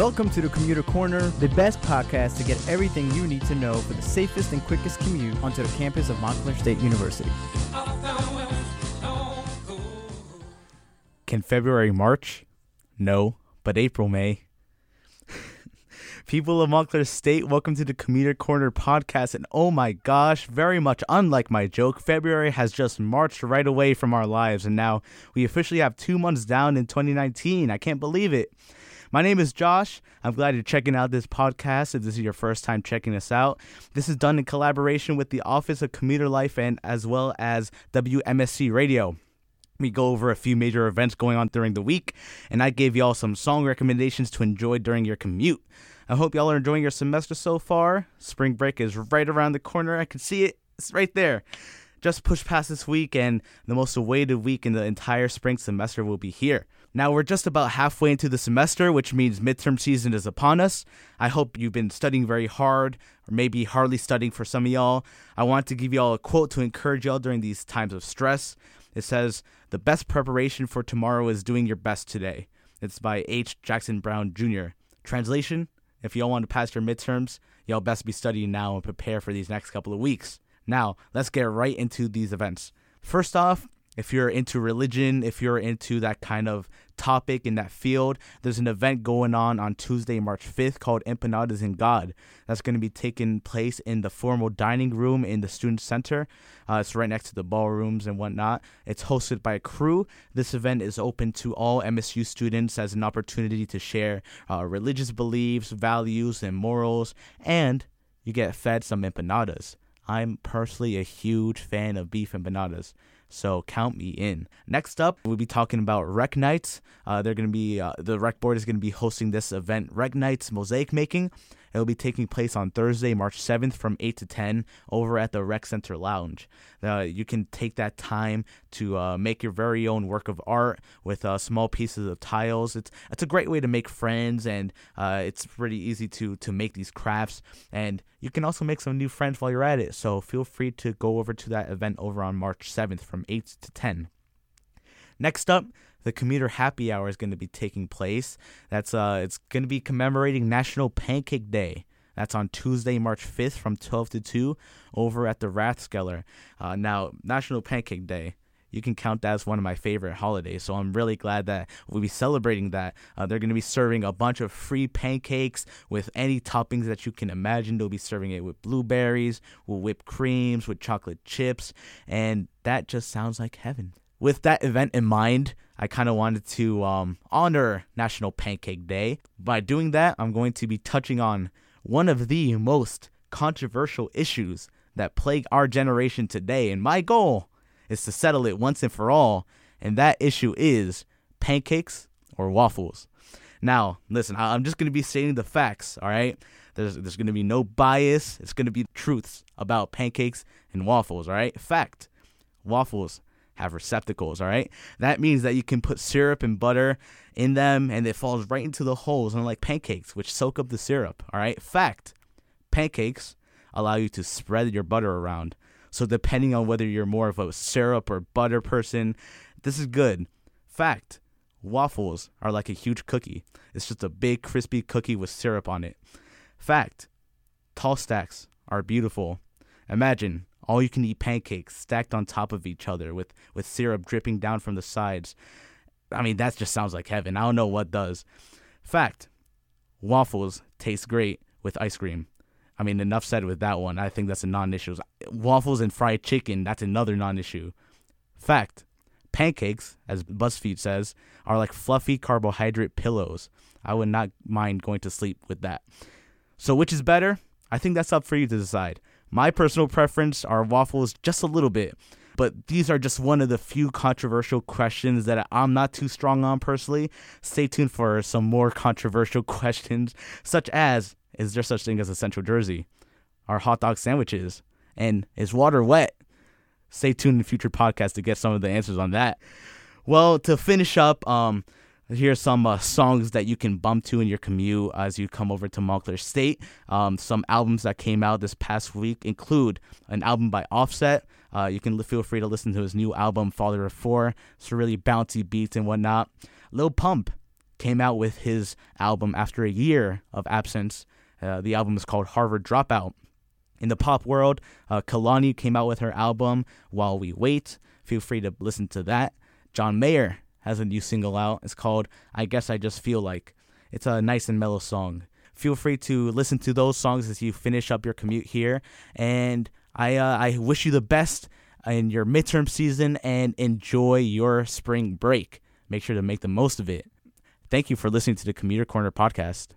Welcome to the Commuter Corner, the best podcast to get everything you need to know for the safest and quickest commute onto the campus of Montclair State University. Can February March? No, but April may. People of Montclair State, welcome to the Commuter Corner podcast. And oh my gosh, very much unlike my joke, February has just marched right away from our lives. And now we officially have two months down in 2019. I can't believe it. My name is Josh. I'm glad you're checking out this podcast. If this is your first time checking us out, this is done in collaboration with the Office of Commuter Life and as well as WMSC Radio. We go over a few major events going on during the week, and I gave y'all some song recommendations to enjoy during your commute. I hope y'all are enjoying your semester so far. Spring break is right around the corner. I can see it. It's right there. Just push past this week, and the most awaited week in the entire spring semester will be here. Now we're just about halfway into the semester, which means midterm season is upon us. I hope you've been studying very hard, or maybe hardly studying for some of y'all. I want to give y'all a quote to encourage y'all during these times of stress. It says, The best preparation for tomorrow is doing your best today. It's by H. Jackson Brown Jr. Translation If y'all want to pass your midterms, y'all best be studying now and prepare for these next couple of weeks. Now, let's get right into these events. First off, if you're into religion, if you're into that kind of topic in that field, there's an event going on on Tuesday, March 5th called Empanadas in God. That's going to be taking place in the formal dining room in the student center. Uh, it's right next to the ballrooms and whatnot. It's hosted by a crew. This event is open to all MSU students as an opportunity to share uh, religious beliefs, values, and morals, and you get fed some empanadas. I'm personally a huge fan of beef empanadas. So count me in. Next up, we'll be talking about Rec Nights. Uh, they're going to be uh, the Rec Board is going to be hosting this event, Rec Nights Mosaic Making. It will be taking place on Thursday, March 7th from 8 to 10 over at the Rec Center Lounge. Uh, you can take that time to uh, make your very own work of art with uh, small pieces of tiles. It's it's a great way to make friends, and uh, it's pretty easy to, to make these crafts. And you can also make some new friends while you're at it. So feel free to go over to that event over on March 7th from 8 to 10. Next up, the commuter happy hour is going to be taking place. That's uh, it's going to be commemorating National Pancake Day. That's on Tuesday, March 5th from 12 to 2 over at the Rathskeller. Uh, now, National Pancake Day, you can count that as one of my favorite holidays. So I'm really glad that we'll be celebrating that. Uh, they're going to be serving a bunch of free pancakes with any toppings that you can imagine. They'll be serving it with blueberries, with whipped creams, with chocolate chips, and that just sounds like heaven. With that event in mind, I kind of wanted to um, honor National Pancake Day. By doing that, I'm going to be touching on one of the most controversial issues that plague our generation today. And my goal is to settle it once and for all. And that issue is pancakes or waffles. Now, listen, I'm just going to be stating the facts, all right? There's, there's going to be no bias. It's going to be truths about pancakes and waffles, all right? Fact waffles have receptacles, all right? That means that you can put syrup and butter in them and it falls right into the holes, unlike pancakes, which soak up the syrup, all right? Fact pancakes allow you to spread your butter around. So, depending on whether you're more of a syrup or butter person, this is good. Fact waffles are like a huge cookie, it's just a big, crispy cookie with syrup on it. Fact tall stacks are beautiful. Imagine all you can eat pancakes stacked on top of each other with, with syrup dripping down from the sides. I mean, that just sounds like heaven. I don't know what does. Fact waffles taste great with ice cream. I mean, enough said with that one. I think that's a non issue. Waffles and fried chicken, that's another non issue. Fact pancakes, as BuzzFeed says, are like fluffy carbohydrate pillows. I would not mind going to sleep with that. So, which is better? I think that's up for you to decide. My personal preference are waffles just a little bit, but these are just one of the few controversial questions that I'm not too strong on personally. Stay tuned for some more controversial questions, such as Is there such thing as a Central Jersey? Are hot dog sandwiches? And is water wet? Stay tuned in future podcasts to get some of the answers on that. Well, to finish up, um, Here's some uh, songs that you can bump to in your commute as you come over to Montclair State. Um, some albums that came out this past week include an album by Offset. Uh, you can feel free to listen to his new album, Father of Four. It's really bouncy beats and whatnot. Lil Pump came out with his album after a year of absence. Uh, the album is called Harvard Dropout. In the pop world, uh, Kehlani came out with her album While We Wait. Feel free to listen to that. John Mayer has a new single out. It's called I Guess I Just Feel Like. It's a nice and mellow song. Feel free to listen to those songs as you finish up your commute here. And I, uh, I wish you the best in your midterm season and enjoy your spring break. Make sure to make the most of it. Thank you for listening to the Commuter Corner podcast.